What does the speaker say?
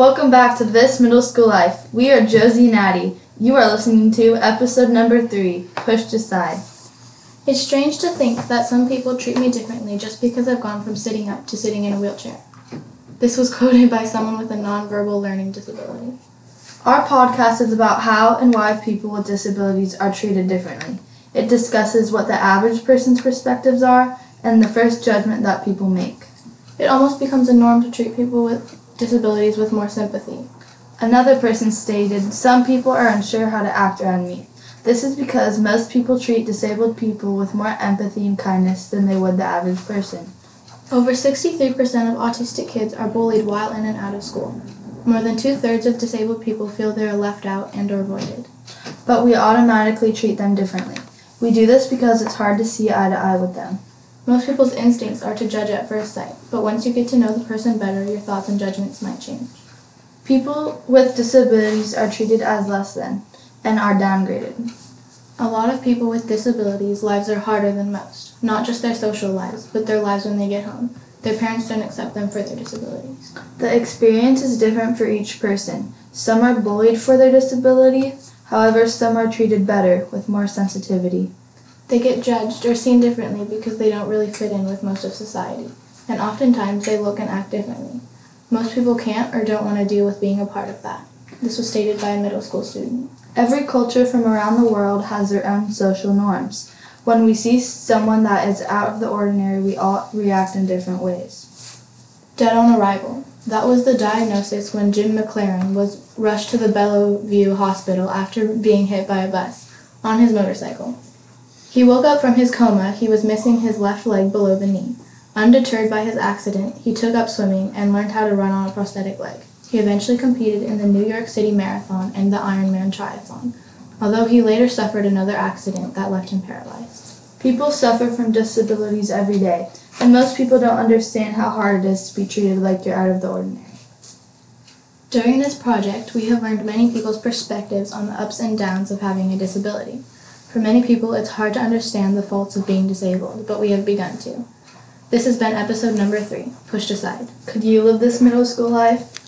Welcome back to This Middle School Life. We are Josie and Addie. You are listening to episode number three, Pushed Aside. It's strange to think that some people treat me differently just because I've gone from sitting up to sitting in a wheelchair. This was quoted by someone with a nonverbal learning disability. Our podcast is about how and why people with disabilities are treated differently. It discusses what the average person's perspectives are and the first judgment that people make. It almost becomes a norm to treat people with disabilities with more sympathy. Another person stated, Some people are unsure how to act around me. This is because most people treat disabled people with more empathy and kindness than they would the average person. Over 63% of autistic kids are bullied while in and out of school. More than two thirds of disabled people feel they are left out and or avoided. But we automatically treat them differently. We do this because it's hard to see eye to eye with them. Most people's instincts are to judge at first sight, but once you get to know the person better, your thoughts and judgments might change. People with disabilities are treated as less than and are downgraded. A lot of people with disabilities' lives are harder than most. Not just their social lives, but their lives when they get home. Their parents don't accept them for their disabilities. The experience is different for each person. Some are bullied for their disability, however, some are treated better with more sensitivity. They get judged or seen differently because they don't really fit in with most of society, and oftentimes they look and act differently. Most people can't or don't want to deal with being a part of that. This was stated by a middle school student. Every culture from around the world has their own social norms. When we see someone that is out of the ordinary, we all react in different ways. Dead on arrival. That was the diagnosis when Jim MacLaren was rushed to the Bellevue Hospital after being hit by a bus on his motorcycle. He woke up from his coma. He was missing his left leg below the knee. Undeterred by his accident, he took up swimming and learned how to run on a prosthetic leg. He eventually competed in the New York City Marathon and the Ironman Triathlon, although he later suffered another accident that left him paralyzed. People suffer from disabilities every day, and most people don't understand how hard it is to be treated like you're out of the ordinary. During this project, we have learned many people's perspectives on the ups and downs of having a disability. For many people, it's hard to understand the faults of being disabled, but we have begun to. This has been episode number three Pushed Aside. Could you live this middle school life?